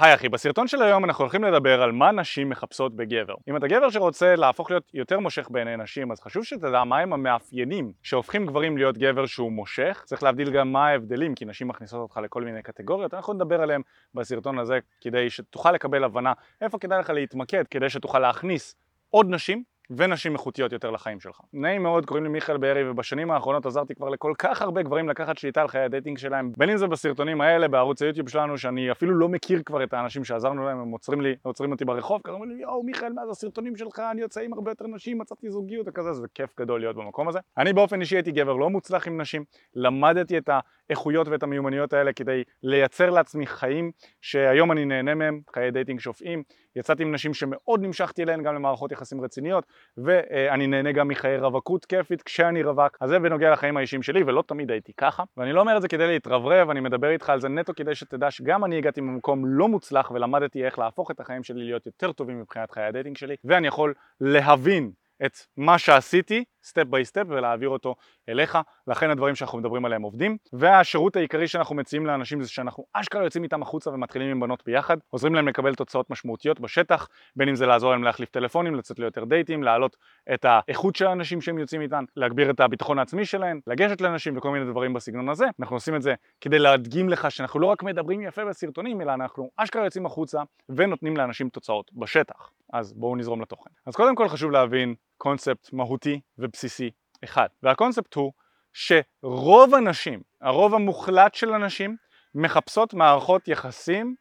היי אחי, בסרטון של היום אנחנו הולכים לדבר על מה נשים מחפשות בגבר. אם אתה גבר שרוצה להפוך להיות יותר מושך בעיני נשים, אז חשוב שתדע מהם המאפיינים שהופכים גברים להיות גבר שהוא מושך. צריך להבדיל גם מה ההבדלים, כי נשים מכניסות אותך לכל מיני קטגוריות, אנחנו נדבר עליהם בסרטון הזה כדי שתוכל לקבל הבנה איפה כדאי לך להתמקד, כדי שתוכל להכניס עוד נשים ונשים איכותיות יותר לחיים שלך. נעים מאוד, קוראים לי מיכאל בארי ובשנים האחרונות עזרתי כבר לכל כך הרבה גברים לקחת שליטה על חיי הדייטינג שלהם בין אם זה בסרטונים האלה בערוץ היוטיוב שלנו שאני אפילו לא מכיר כבר את האנשים שעזרנו להם הם עוצרים לי, עוצרים אותי ברחוב כזה אומרים לי יואו מיכאל מה זה הסרטונים שלך אני יוצא עם הרבה יותר נשים מצאתי זוגיות וכזה זה כיף גדול להיות במקום הזה. אני באופן אישי הייתי גבר לא מוצלח עם נשים למדתי את האיכויות ואת המיומנויות האלה כדי לייצר לעצמי חיים שהיום אני נהנה מהם חיי דייטינג שופעים יצאתי עם נשים שמאוד נמשכתי אליהן גם למערכות יחסים רציניות ואני נהנה גם מחיי רווקות כיפית כשאני רווק. אז זה בנוגע לחיים האישיים שלי ולא תמיד הייתי ככה. ואני לא אומר את זה כדי להתרברב אני מדבר איתך על זה נטו כדי שתדע שגם אני הגעתי ממקום לא מוצלח ולמדתי איך להפוך את החיים שלי להיות יותר טובים מבחינת חיי הדייטינג שלי ואני יכול להבין את מה שעשיתי step by step ולהעביר אותו אליך. לכן הדברים שאנחנו מדברים עליהם עובדים. והשירות העיקרי שאנחנו מציעים לאנשים זה שאנחנו אשכרה יוצאים איתם החוצה ומתחילים עם בנות ביחד. עוזרים להם לקבל תוצאות משמעותיות בשטח בין אם זה לעזור להם להחליף טלפונים, לצאת ליותר דייטים, להעלות את האיכות של האנשים שהם יוצאים איתן, להגביר את הביטחון העצמי שלהם, לגשת לאנשים וכל מיני דברים בסגנון הזה. אנחנו עושים את זה כדי להדגים לך שאנחנו לא רק מדברים יפה בסרטונים אלא אנחנו אשכרה יוצאים החוצה ונותנים לאנשים תוצאות בשטח אז בואו נזרום לתוכן אז קודם כל חשוב להבין קונספט מהותי ובסיסי אחד והקונספט הוא שרוב הנשים, הרוב המוחלט של הנשים מחפשות מערכות יחסים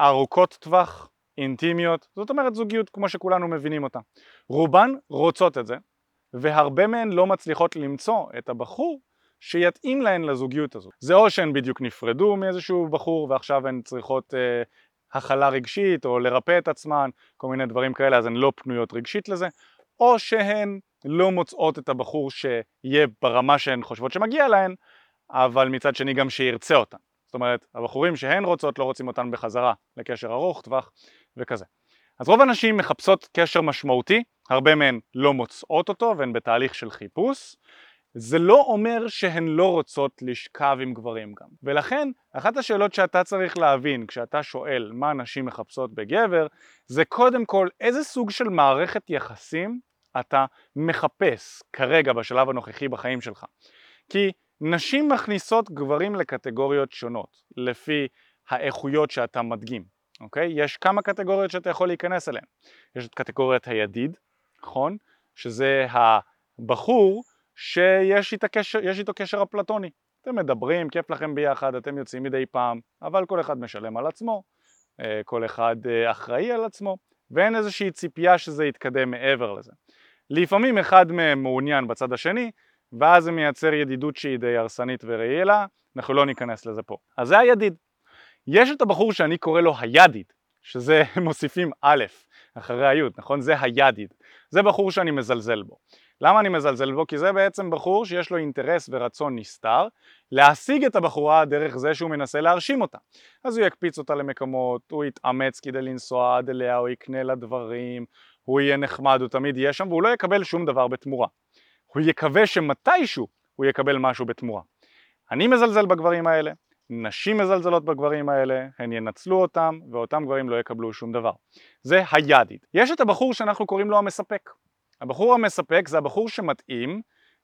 ארוכות טווח, אינטימיות, זאת אומרת זוגיות כמו שכולנו מבינים אותה. רובן רוצות את זה והרבה מהן לא מצליחות למצוא את הבחור שיתאים להן לזוגיות הזו. זה או שהן בדיוק נפרדו מאיזשהו בחור ועכשיו הן צריכות אה, הכלה רגשית או לרפא את עצמן, כל מיני דברים כאלה אז הן לא פנויות רגשית לזה, או שהן לא מוצאות את הבחור שיהיה ברמה שהן חושבות שמגיע להן, אבל מצד שני גם שירצה אותן. זאת אומרת, הבחורים שהן רוצות לא רוצים אותן בחזרה לקשר ארוך טווח וכזה. אז רוב הנשים מחפשות קשר משמעותי, הרבה מהן לא מוצאות אותו והן בתהליך של חיפוש. זה לא אומר שהן לא רוצות לשכב עם גברים גם. ולכן, אחת השאלות שאתה צריך להבין כשאתה שואל מה נשים מחפשות בגבר, זה קודם כל איזה סוג של מערכת יחסים אתה מחפש כרגע בשלב הנוכחי בחיים שלך. כי נשים מכניסות גברים לקטגוריות שונות לפי האיכויות שאתה מדגים, אוקיי? יש כמה קטגוריות שאתה יכול להיכנס אליהן. יש את קטגוריית הידיד, נכון? שזה הבחור שיש קשר, איתו קשר אפלטוני. אתם מדברים, כיף לכם ביחד, אתם יוצאים מדי פעם, אבל כל אחד משלם על עצמו, אה, כל אחד אה, אחראי על עצמו, ואין איזושהי ציפייה שזה יתקדם מעבר לזה. לפעמים אחד מהם מעוניין בצד השני ואז זה מייצר ידידות שהיא די הרסנית ורעילה, אנחנו לא ניכנס לזה פה. אז זה הידיד. יש את הבחור שאני קורא לו הידיד, שזה מוסיפים א' אחרי היוד, נכון? זה הידיד. זה בחור שאני מזלזל בו. למה אני מזלזל בו? כי זה בעצם בחור שיש לו אינטרס ורצון נסתר להשיג את הבחורה דרך זה שהוא מנסה להרשים אותה. אז הוא יקפיץ אותה למקומות, הוא יתאמץ כדי לנסוע עד אליה, הוא יקנה לה דברים, הוא יהיה נחמד, הוא תמיד יהיה שם והוא לא יקבל שום דבר בתמורה. הוא יקווה שמתישהו הוא יקבל משהו בתמורה. אני מזלזל בגברים האלה, נשים מזלזלות בגברים האלה, הן ינצלו אותם ואותם גברים לא יקבלו שום דבר. זה הידיד. יש את הבחור שאנחנו קוראים לו המספק. הבחור המספק זה הבחור שמתאים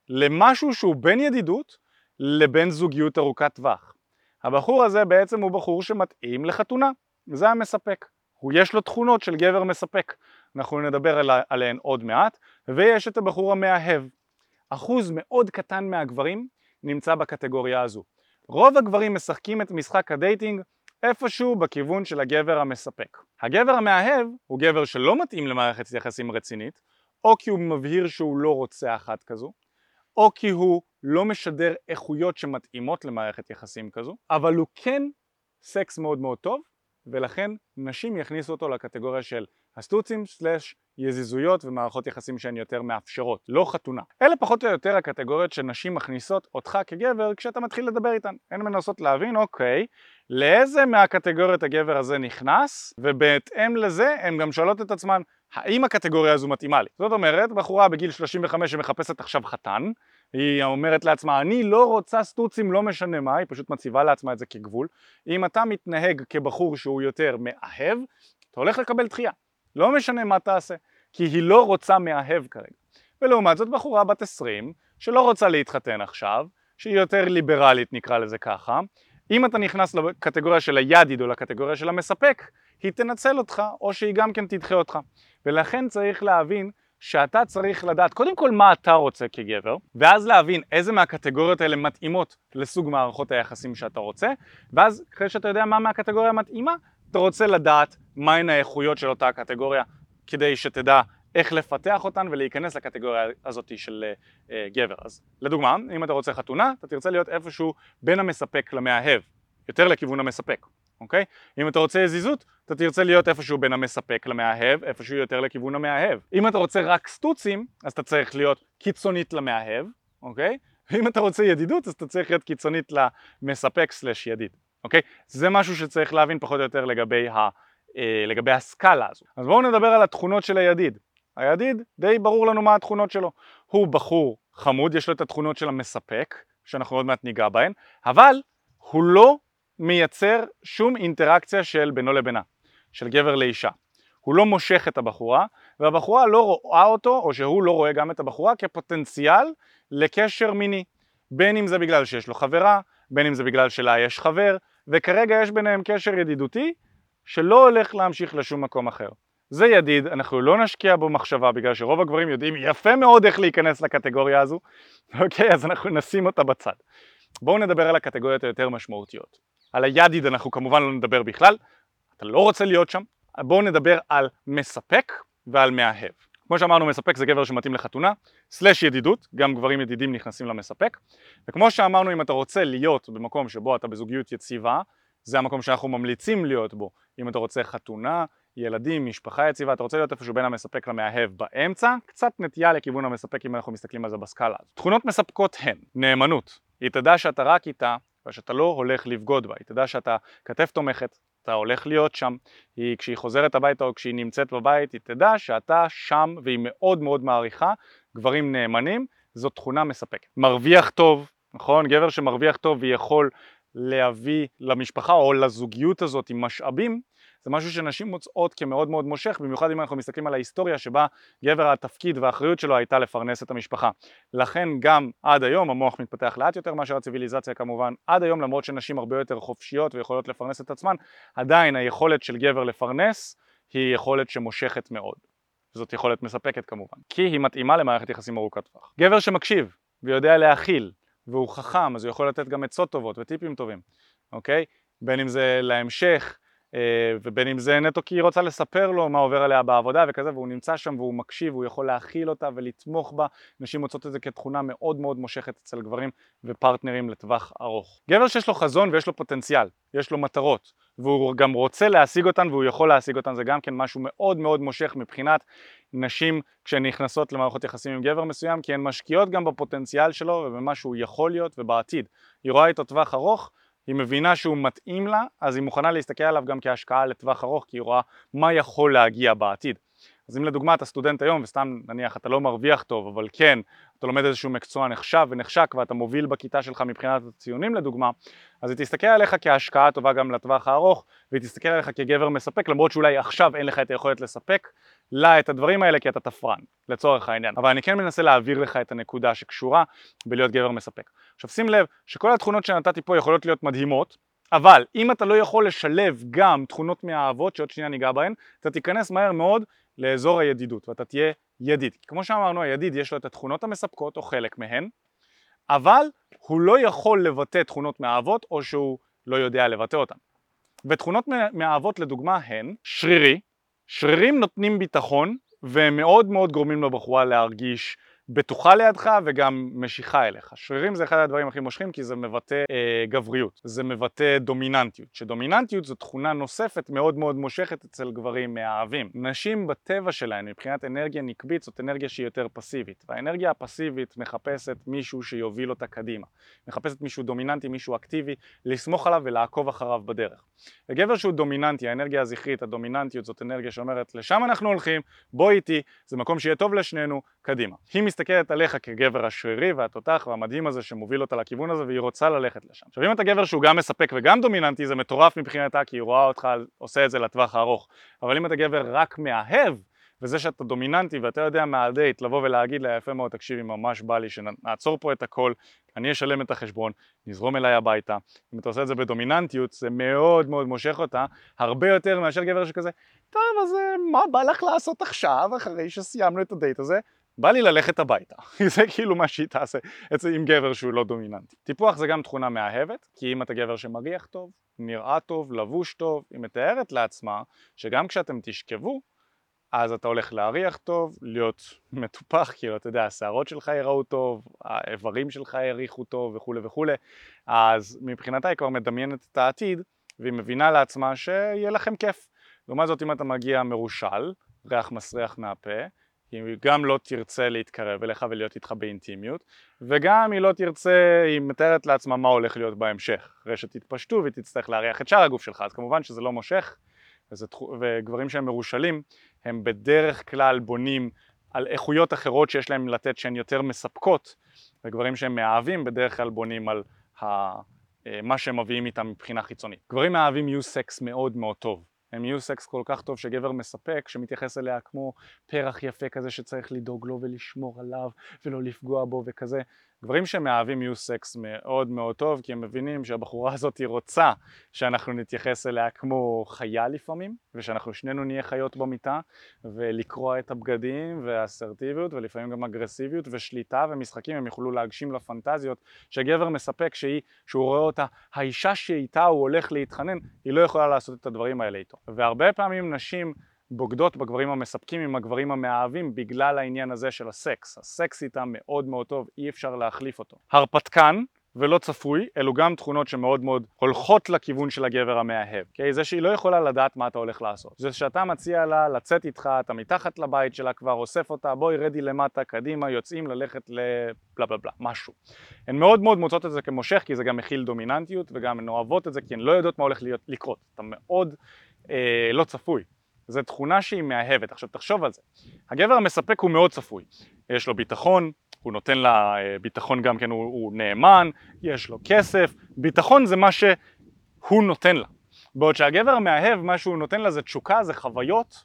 למשהו שהוא בין ידידות לבין זוגיות ארוכת טווח. הבחור הזה בעצם הוא בחור שמתאים לחתונה, זה המספק. הוא יש לו תכונות של גבר מספק. אנחנו נדבר עליהן עוד מעט, ויש את הבחור המאהב. אחוז מאוד קטן מהגברים נמצא בקטגוריה הזו. רוב הגברים משחקים את משחק הדייטינג איפשהו בכיוון של הגבר המספק. הגבר המאהב הוא גבר שלא מתאים למערכת יחסים רצינית, או כי הוא מבהיר שהוא לא רוצה אחת כזו, או כי הוא לא משדר איכויות שמתאימות למערכת יחסים כזו, אבל הוא כן סקס מאוד מאוד טוב, ולכן נשים יכניסו אותו לקטגוריה של הסטוצים סלאש יזיזויות ומערכות יחסים שהן יותר מאפשרות, לא חתונה. אלה פחות או יותר הקטגוריות שנשים מכניסות אותך כגבר כשאתה מתחיל לדבר איתן. הן מנסות להבין, אוקיי, לאיזה מהקטגוריות הגבר הזה נכנס, ובהתאם לזה הן גם שואלות את עצמן האם הקטגוריה הזו מתאימה לי? זאת אומרת, בחורה בגיל 35 שמחפשת עכשיו חתן, היא אומרת לעצמה, אני לא רוצה סטוצים לא משנה מה, היא פשוט מציבה לעצמה את זה כגבול. אם אתה מתנהג כבחור שהוא יותר מאהב, אתה הולך לקבל דחייה. לא משנה מה תעשה, כי היא לא רוצה מאהב כרגע. ולעומת זאת בחורה בת 20, שלא רוצה להתחתן עכשיו, שהיא יותר ליברלית נקרא לזה ככה, אם אתה נכנס לקטגוריה של הידיד או לקטגוריה של המספק, היא תנצל אותך או שהיא גם כן תדחה אותך. ולכן צריך להבין שאתה צריך לדעת קודם כל מה אתה רוצה כגבר, ואז להבין איזה מהקטגוריות האלה מתאימות לסוג מערכות היחסים שאתה רוצה, ואז אחרי שאתה יודע מה מהקטגוריה מתאימה, אתה רוצה לדעת מהן האיכויות של אותה הקטגוריה, כדי שתדע איך לפתח אותן ולהיכנס לקטגוריה הזאת של uh, גבר. אז לדוגמה, אם אתה רוצה חתונה, אתה תרצה להיות איפשהו בין המספק למאהב, יותר לכיוון המספק, אוקיי? אם אתה רוצה זיזות, אתה תרצה להיות איפשהו בין המספק למאהב, איפשהו יותר לכיוון המאהב. אם אתה רוצה רק סטוצים, אז אתה צריך להיות קיצונית למאהב, אוקיי? ואם אתה רוצה ידידות, אז אתה צריך להיות קיצונית למספק סלש ידיד, אוקיי? זה משהו שצריך להבין פחות או יותר לגבי, ה, אה, לגבי הסקאלה הזו. אז בואו נדבר על התכונות של הידיד. הידיד, די ברור לנו מה התכונות שלו. הוא בחור חמוד, יש לו את התכונות של המספק, שאנחנו עוד מעט ניגע בהן, אבל הוא לא מייצר שום אינטראקציה של בינו לבינה, של גבר לאישה. הוא לא מושך את הבחורה, והבחורה לא רואה אותו, או שהוא לא רואה גם את הבחורה, כפוטנציאל לקשר מיני. בין אם זה בגלל שיש לו חברה, בין אם זה בגלל שלה יש חבר, וכרגע יש ביניהם קשר ידידותי שלא הולך להמשיך לשום מקום אחר. זה ידיד, אנחנו לא נשקיע בו מחשבה בגלל שרוב הגברים יודעים יפה מאוד איך להיכנס לקטגוריה הזו, אוקיי? אז אנחנו נשים אותה בצד. בואו נדבר על הקטגוריות היותר משמעותיות. על הידיד אנחנו כמובן לא נדבר בכלל, אתה לא רוצה להיות שם. בואו נדבר על מספק ועל מאהב. כמו שאמרנו מספק זה גבר שמתאים לחתונה, סלש ידידות, גם גברים ידידים נכנסים למספק, וכמו שאמרנו אם אתה רוצה להיות במקום שבו אתה בזוגיות יציבה, זה המקום שאנחנו ממליצים להיות בו, אם אתה רוצה חתונה, ילדים, משפחה יציבה, אתה רוצה להיות איפשהו בין המספק למאהב באמצע, קצת נטייה לכיוון המספק אם אנחנו מסתכלים על זה בסקאלה. תכונות מספקות הן נאמנות, היא תדע שאתה רק איתה ושאתה לא הולך לבגוד בה, היא תדע שאתה כתף תומכת, אתה הולך להיות שם, היא כשהיא חוזרת הביתה או כשהיא נמצאת בבית, היא תדע שאתה שם והיא מאוד מאוד מעריכה גברים נאמנים, זו תכונה מספקת. מרוויח טוב, נכון? גבר שמרוויח טוב ויכול להביא למשפחה או לזוגיות הזאת עם משאבים זה משהו שנשים מוצאות כמאוד מאוד מושך, במיוחד אם אנחנו מסתכלים על ההיסטוריה שבה גבר התפקיד והאחריות שלו הייתה לפרנס את המשפחה. לכן גם עד היום המוח מתפתח לאט יותר מאשר הציוויליזציה כמובן, עד היום למרות שנשים הרבה יותר חופשיות ויכולות לפרנס את עצמן, עדיין היכולת של גבר לפרנס היא יכולת שמושכת מאוד. זאת יכולת מספקת כמובן, כי היא מתאימה למערכת יחסים ארוכת טווח. גבר שמקשיב ויודע להכיל והוא חכם אז הוא יכול לתת גם עצות טובות וטיפים טובים, אוקיי? בין אם זה להמשך ובין אם זה נטו כי היא רוצה לספר לו מה עובר עליה בעבודה וכזה והוא נמצא שם והוא מקשיב והוא יכול להכיל אותה ולתמוך בה נשים מוצאות את זה כתכונה מאוד מאוד מושכת אצל גברים ופרטנרים לטווח ארוך. גבר שיש לו חזון ויש לו פוטנציאל, יש לו מטרות והוא גם רוצה להשיג אותן והוא יכול להשיג אותן זה גם כן משהו מאוד מאוד מושך מבחינת נשים כשהן נכנסות למערכות יחסים עם גבר מסוים כי הן משקיעות גם בפוטנציאל שלו ובמה שהוא יכול להיות ובעתיד. היא רואה איתו טווח ארוך היא מבינה שהוא מתאים לה, אז היא מוכנה להסתכל עליו גם כהשקעה לטווח ארוך, כי היא רואה מה יכול להגיע בעתיד. אז אם לדוגמה אתה סטודנט היום, וסתם נניח אתה לא מרוויח טוב, אבל כן, אתה לומד איזשהו מקצוע נחשב ונחשק ואתה מוביל בכיתה שלך מבחינת הציונים לדוגמה, אז היא תסתכל עליך כהשקעה טובה גם לטווח הארוך, והיא תסתכל עליך כגבר מספק, למרות שאולי עכשיו אין לך את היכולת לספק לה את הדברים האלה כי אתה תפרן, לצורך העניין. אבל אני כן מנסה להעביר לך את הנקודה שקשורה בלהיות גבר מספק. עכשיו שים לב שכל התכונות שנתתי פה יכולות להיות מדהימות, אבל אם אתה לא יכול לשלב גם תכונות מהאהבות שעוד שנייה ניגע בהן, אתה תיכנס מהר מאוד לאזור הידידות ואתה תהיה ידיד. כמו שאמרנו הידיד יש לו את התכונות המספקות או חלק מהן, אבל הוא לא יכול לבטא תכונות מהאהבות או שהוא לא יודע לבטא אותן. ותכונות מהאהבות לדוגמה הן שרירי, שרירים נותנים ביטחון והם מאוד מאוד גורמים לבחורה להרגיש בטוחה לידך וגם משיכה אליך. שרירים זה אחד הדברים הכי מושכים כי זה מבטא אה, גבריות, זה מבטא דומיננטיות, שדומיננטיות זו תכונה נוספת מאוד מאוד מושכת אצל גברים מאהבים. נשים בטבע שלהן מבחינת אנרגיה נקבית זאת אנרגיה שהיא יותר פסיבית, והאנרגיה הפסיבית מחפשת מישהו שיוביל אותה קדימה, מחפשת מישהו דומיננטי, מישהו אקטיבי, לסמוך עליו ולעקוב אחריו בדרך. וגבר שהוא דומיננטי, האנרגיה הזכרית, הדומיננטיות זאת אנרגיה שאומרת לשם אנחנו הולכים, בוא איתי, זה מקום שיהיה טוב לשנינו, קדימה. היא מסתכלת עליך כגבר השרירי והתותח והמדהים הזה שמוביל אותה לכיוון הזה והיא רוצה ללכת לשם. עכשיו אם אתה גבר שהוא גם מספק וגם דומיננטי זה מטורף מבחינתה כי היא רואה אותך עושה את זה לטווח הארוך. אבל אם אתה גבר רק מאהב וזה שאתה דומיננטי ואתה יודע מהדייט לבוא ולהגיד לה יפה מאוד תקשיבי ממש בא לי שנעצור פה את הכל אני אשלם את החשבון, נזרום אליי הביתה אם אתה עושה את זה בדומיננטיות זה מאוד מאוד מושך אותה הרבה יותר מאשר גבר שכזה טוב אז אה, מה בא לך לעשות עכשיו אחרי שסיימנו את הדייט הזה בא לי ללכת הביתה, זה כאילו מה שהיא תעשה אצל עם גבר שהוא לא דומיננטי. טיפוח זה גם תכונה מאהבת, כי אם אתה גבר שמריח טוב, נראה טוב, לבוש טוב, היא מתארת לעצמה שגם כשאתם תשכבו, אז אתה הולך להריח טוב, להיות מטופח, כאילו אתה יודע, השערות שלך יראו טוב, האיברים שלך יריחו טוב וכולי וכולי, אז מבחינתה היא כבר מדמיינת את העתיד, והיא מבינה לעצמה שיהיה לכם כיף. לעומת זאת אם אתה מגיע מרושל, ריח מסריח מהפה, היא גם לא תרצה להתקרב אליך ולהיות איתך באינטימיות וגם היא לא תרצה, היא מתארת לעצמה מה הולך להיות בהמשך אחרי שתתפשטו והיא תצטרך להריח את שאר הגוף שלך אז כמובן שזה לא מושך וזה, וגברים שהם מרושלים הם בדרך כלל בונים על איכויות אחרות שיש להם לתת שהן יותר מספקות וגברים שהם מאהבים בדרך כלל בונים על ה... אה, מה שהם מביאים איתם מבחינה חיצונית. גברים מאהבים יהיו סקס מאוד מאוד טוב הם יהיו סקס כל כך טוב שגבר מספק שמתייחס אליה כמו פרח יפה כזה שצריך לדאוג לו ולשמור עליו ולא לפגוע בו וכזה גברים שמאהבים יהיו סקס מאוד מאוד טוב כי הם מבינים שהבחורה הזאת היא רוצה שאנחנו נתייחס אליה כמו חיה לפעמים ושאנחנו שנינו נהיה חיות במיטה ולקרוע את הבגדים ואסרטיביות ולפעמים גם אגרסיביות ושליטה ומשחקים הם יוכלו להגשים לפנטזיות שגבר מספק שהיא, שהוא רואה אותה האישה שאיתה הוא הולך להתחנן היא לא יכולה לעשות את הדברים האלה איתו. והרבה פעמים נשים בוגדות בגברים המספקים עם הגברים המאהבים בגלל העניין הזה של הסקס. הסקס איתם מאוד מאוד טוב, אי אפשר להחליף אותו. הרפתקן ולא צפוי, אלו גם תכונות שמאוד מאוד הולכות לכיוון של הגבר המאהב. כי זה שהיא לא יכולה לדעת מה אתה הולך לעשות. זה שאתה מציע לה לצאת איתך, אתה מתחת לבית שלה כבר אוסף אותה, בואי רדי למטה, קדימה, יוצאים ללכת לבלה בלה בלה, משהו. הן מאוד מאוד מוצאות את זה כמושך כי זה גם מכיל דומיננטיות וגם הן אוהבות את זה כי הן לא יודעות מה הולך להיות, לקרות. אתה מאוד אה, לא צפוי. זו תכונה שהיא מאהבת. עכשיו תחשוב על זה, הגבר המספק הוא מאוד צפוי, יש לו ביטחון, הוא נותן לה אה, ביטחון גם כן, הוא, הוא נאמן, יש לו כסף, ביטחון זה מה שהוא נותן לה. בעוד שהגבר המאהב, מה שהוא נותן לה זה תשוקה, זה חוויות,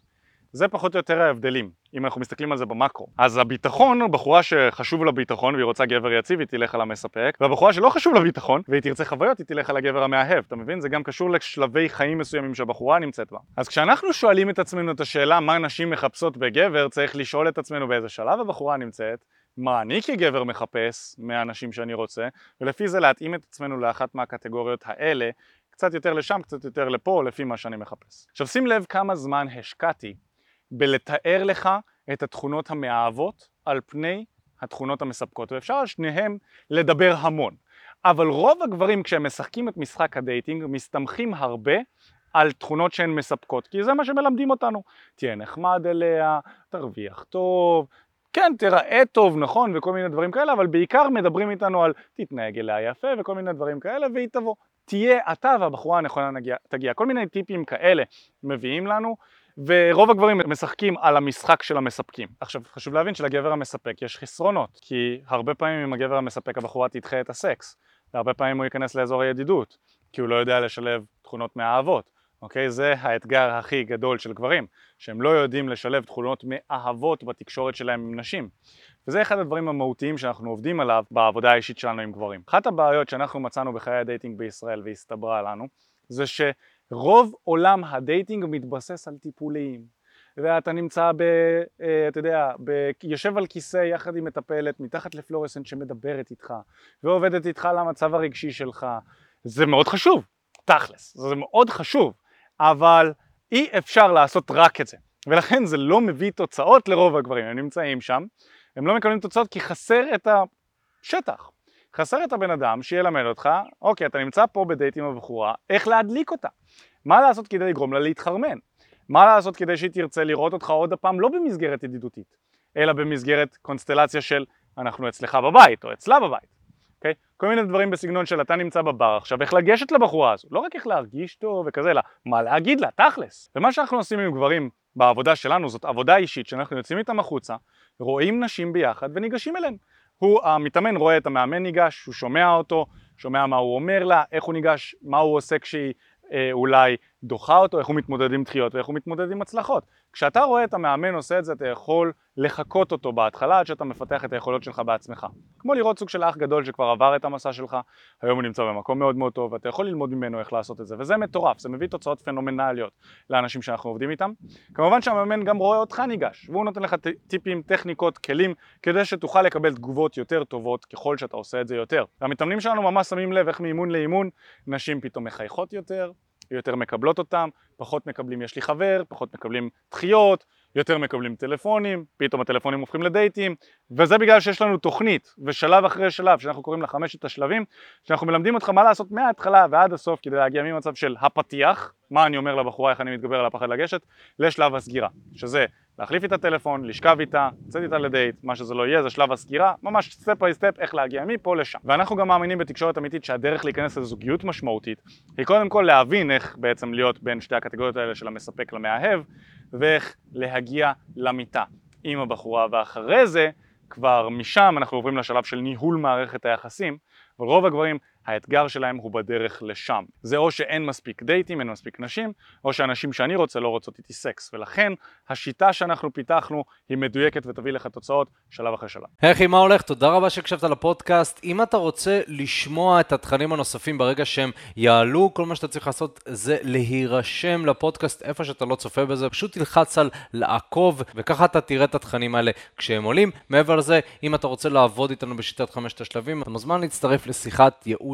זה פחות או יותר ההבדלים, אם אנחנו מסתכלים על זה במקרו. אז הביטחון, בחורה שחשוב לה ביטחון והיא רוצה גבר יציב, היא תלך על המספק, והבחורה שלא חשוב לה ביטחון והיא תרצה חוויות, היא תלך על הגבר המאהב, אתה מבין? זה גם קשור לשלבי חיים מסוימים שהבחורה נמצאת בה. אז כשאנחנו שואלים את עצמנו את השאלה מה נשים מחפשות בגבר, צריך לשאול את עצמנו באיזה שלב הבחורה נמצאת, מה אני כגבר מחפש מהאנשים שאני רוצה, ולפי זה להתאים את עצמנו לאחת מהקטגוריות האלה, קצת יותר לשם, קצת יותר לפה, לפי מה שאני מחפש. עכשיו שים לב כמה זמן השקעתי בלתאר לך את התכונות המאהבות על פני התכונות המספקות ואפשר על שניהם לדבר המון. אבל רוב הגברים כשהם משחקים את משחק הדייטינג מסתמכים הרבה על תכונות שהן מספקות כי זה מה שמלמדים אותנו. תהיה נחמד אליה, תרוויח טוב, כן תראה טוב נכון וכל מיני דברים כאלה אבל בעיקר מדברים איתנו על תתנהג אליה יפה וכל מיני דברים כאלה והיא תבוא. תהיה אתה והבחורה הנכונה נגיע, תגיע. כל מיני טיפים כאלה מביאים לנו ורוב הגברים משחקים על המשחק של המספקים. עכשיו חשוב להבין שלגבר המספק יש חסרונות כי הרבה פעמים עם הגבר המספק הבחורה תדחה את הסקס והרבה פעמים הוא ייכנס לאזור הידידות כי הוא לא יודע לשלב תכונות מאהבות אוקיי? זה האתגר הכי גדול של גברים שהם לא יודעים לשלב תכונות מאהבות בתקשורת שלהם עם נשים וזה אחד הדברים המהותיים שאנחנו עובדים עליו בעבודה האישית שלנו עם גברים. אחת הבעיות שאנחנו מצאנו בחיי הדייטינג בישראל והסתברה לנו זה ש... רוב עולם הדייטינג מתבסס על טיפולים. ואתה נמצא ב... אה, אתה יודע, ב, יושב על כיסא יחד עם מטפלת מתחת לפלורסנט שמדברת איתך ועובדת איתך על המצב הרגשי שלך. זה מאוד חשוב, תכלס, זה מאוד חשוב אבל אי אפשר לעשות רק את זה. ולכן זה לא מביא תוצאות לרוב הגברים, הם נמצאים שם הם לא מקבלים תוצאות כי חסר את השטח. חסר את הבן אדם שילמד אותך, אוקיי, אתה נמצא פה בדייט עם הבחורה, איך להדליק אותה. מה לעשות כדי לגרום לה להתחרמן? מה לעשות כדי שהיא תרצה לראות אותך עוד הפעם לא במסגרת ידידותית, אלא במסגרת קונסטלציה של אנחנו אצלך בבית או אצלה בבית. אוקיי? כל מיני דברים בסגנון של אתה נמצא בבר עכשיו, איך לגשת לבחורה הזו, לא רק איך להרגיש טוב וכזה, אלא מה להגיד לה, תכלס. ומה שאנחנו עושים עם גברים בעבודה שלנו זאת עבודה אישית שאנחנו יוצאים איתם החוצה, רואים נשים ביחד וניגשים אליהן. הוא, המתאמן רואה את המאמן ניגש, הוא שומע אותו, שומע מה הוא אומר לה, איך הוא ניגש, מה הוא עושה כשהיא אה, אולי דוחה אותו, איך הוא מתמודד עם דחיות ואיך הוא מתמודד עם הצלחות. כשאתה רואה את המאמן עושה את זה, אתה יכול לחקות אותו בהתחלה עד שאתה מפתח את היכולות שלך בעצמך. כמו לראות סוג של אח גדול שכבר עבר את המסע שלך, היום הוא נמצא במקום מאוד מאוד טוב, ואתה יכול ללמוד ממנו איך לעשות את זה, וזה מטורף, זה מביא תוצאות פנומנליות לאנשים שאנחנו עובדים איתם. כמובן שהמאמן גם רואה אותך ניגש, והוא נותן לך טיפים, טכניקות, כלים, כדי שתוכל לקבל תגובות יותר טובות ככל שאתה עושה את זה יותר. והמתאמנים שלנו ממש שמים לב איך מאימון לאימון נשים פתאום מחייכות יותר, יותר מקבלות אותם, פחות מקבלים יש לי חבר, פחות מקבלים דחיות, יותר מקבלים טלפונים, פתאום הטלפונים הופכים לדייטים, וזה בגלל שיש לנו תוכנית, ושלב אחרי שלב, שאנחנו קוראים לה חמשת השלבים, שאנחנו מלמדים אותך מה לעשות מההתחלה ועד הסוף כדי להגיע ממצב של הפתיח, מה אני אומר לבחורה, איך אני מתגבר על הפחד לגשת, לשלב הסגירה, שזה להחליף איתה טלפון, לשכב איתה, לצאת איתה לדייט, מה שזה לא יהיה, זה שלב הסגירה, ממש step by step איך להגיע מפה לשם. ואנחנו גם מאמינים בתקשורת אמיתית שהדרך להיכנס לזוגיות משמעותית היא קודם כל להבין איך בעצם להיות בין שתי הקטגוריות האלה של המספק למאהב, ואיך להגיע למיטה. עם הבחורה, ואחרי זה כבר משם אנחנו עוברים לשלב של ניהול מערכת היחסים, אבל רוב הגברים האתגר שלהם הוא בדרך לשם. זה או שאין מספיק דייטים, אין מספיק נשים, או שאנשים שאני רוצה לא רוצות איתי סקס, ולכן השיטה שאנחנו פיתחנו היא מדויקת ותביא לך תוצאות שלב אחרי שלב. אחי, מה הולך? תודה רבה שהקשבת לפודקאסט. אם אתה רוצה לשמוע את התכנים הנוספים ברגע שהם יעלו, כל מה שאתה צריך לעשות זה להירשם לפודקאסט איפה שאתה לא צופה בזה, פשוט תלחץ על לעקוב, וככה אתה תראה את התכנים האלה כשהם עולים. מעבר לזה, אם אתה רוצה לעבוד איתנו בשיטת חמשת השלבים, אתה מוזמן להצטרף לשיחת ייעוץ.